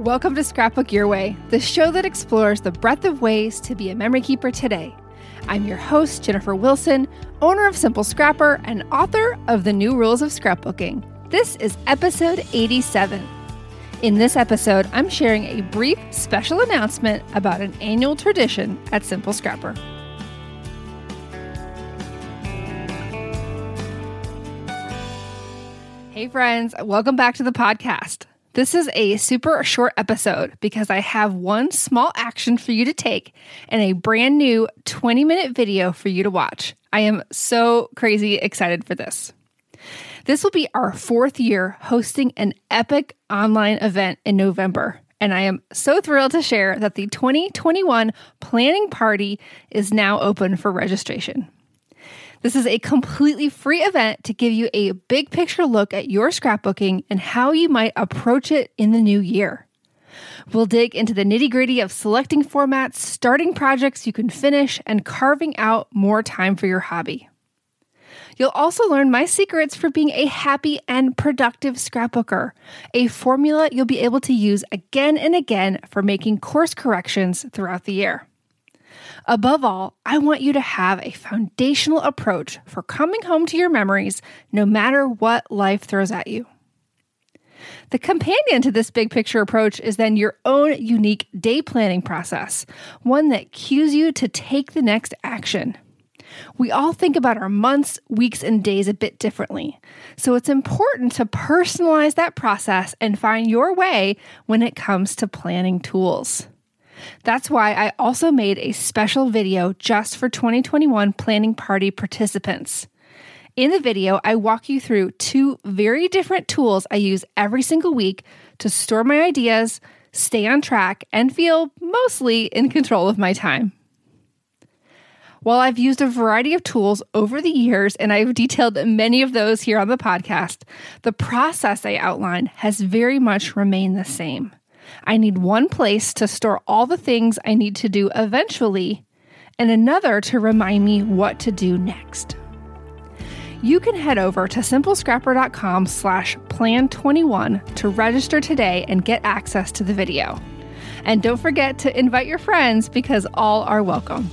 Welcome to Scrapbook Your Way, the show that explores the breadth of ways to be a memory keeper today. I'm your host, Jennifer Wilson, owner of Simple Scrapper and author of The New Rules of Scrapbooking. This is episode 87. In this episode, I'm sharing a brief special announcement about an annual tradition at Simple Scrapper. Hey, friends, welcome back to the podcast. This is a super short episode because I have one small action for you to take and a brand new 20 minute video for you to watch. I am so crazy excited for this. This will be our fourth year hosting an epic online event in November. And I am so thrilled to share that the 2021 planning party is now open for registration. This is a completely free event to give you a big picture look at your scrapbooking and how you might approach it in the new year. We'll dig into the nitty gritty of selecting formats, starting projects you can finish, and carving out more time for your hobby. You'll also learn my secrets for being a happy and productive scrapbooker, a formula you'll be able to use again and again for making course corrections throughout the year. Above all, I want you to have a foundational approach for coming home to your memories no matter what life throws at you. The companion to this big picture approach is then your own unique day planning process, one that cues you to take the next action. We all think about our months, weeks, and days a bit differently. So it's important to personalize that process and find your way when it comes to planning tools. That's why I also made a special video just for 2021 planning party participants. In the video, I walk you through two very different tools I use every single week to store my ideas, stay on track, and feel mostly in control of my time. While I've used a variety of tools over the years and I've detailed many of those here on the podcast, the process I outline has very much remained the same. I need one place to store all the things I need to do eventually, and another to remind me what to do next. You can head over to simplescrapper.com slash plan21 to register today and get access to the video. And don't forget to invite your friends because all are welcome.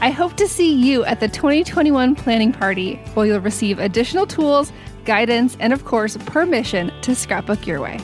I hope to see you at the 2021 planning party where you'll receive additional tools, guidance, and of course, permission to scrapbook your way.